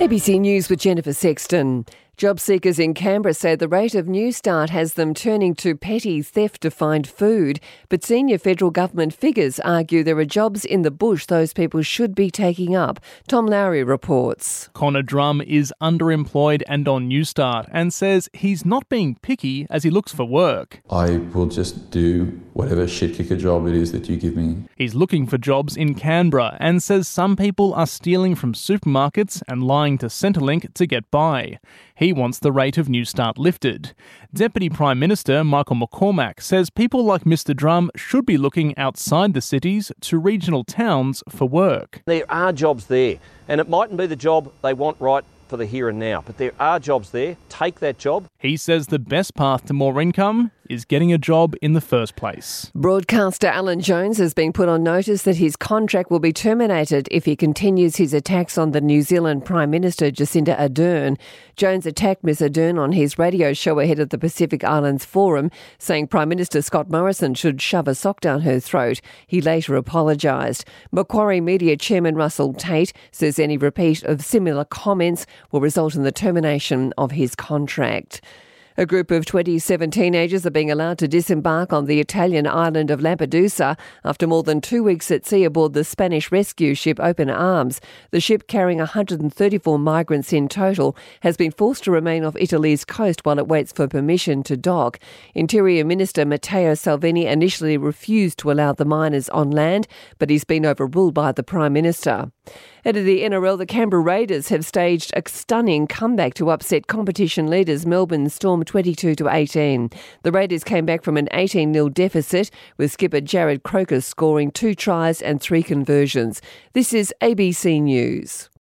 ABC News with Jennifer Sexton. Job seekers in Canberra say the rate of Newstart has them turning to petty theft to find food, but senior federal government figures argue there are jobs in the bush those people should be taking up. Tom Lowry reports. Connor Drum is underemployed and on Newstart and says he's not being picky as he looks for work. I will just do whatever shit kicker job it is that you give me. He's looking for jobs in Canberra and says some people are stealing from supermarkets and lying to Centrelink to get by. He wants the rate of Newstart lifted. Deputy Prime Minister Michael McCormack says people like Mr Drum should be looking outside the cities to regional towns for work. There are jobs there, and it mightn't be the job they want right for the here and now, but there are jobs there. Take that job. He says the best path to more income is getting a job in the first place. Broadcaster Alan Jones has been put on notice that his contract will be terminated if he continues his attacks on the New Zealand Prime Minister Jacinda Ardern. Jones attacked Ms Ardern on his radio show ahead of the Pacific Islands Forum, saying Prime Minister Scott Morrison should shove a sock down her throat. He later apologised. Macquarie Media Chairman Russell Tate says any repeat of similar comments will result in the termination of his contract. A group of 27 teenagers are being allowed to disembark on the Italian island of Lampedusa after more than two weeks at sea aboard the Spanish rescue ship Open Arms. The ship, carrying 134 migrants in total, has been forced to remain off Italy's coast while it waits for permission to dock. Interior Minister Matteo Salvini initially refused to allow the minors on land, but he's been overruled by the Prime Minister. Of the NRL, the Canberra Raiders have staged a stunning comeback to upset competition leaders Melbourne Storm 22 to 18. The Raiders came back from an 18 0 deficit, with skipper Jarrod Croker scoring two tries and three conversions. This is ABC News.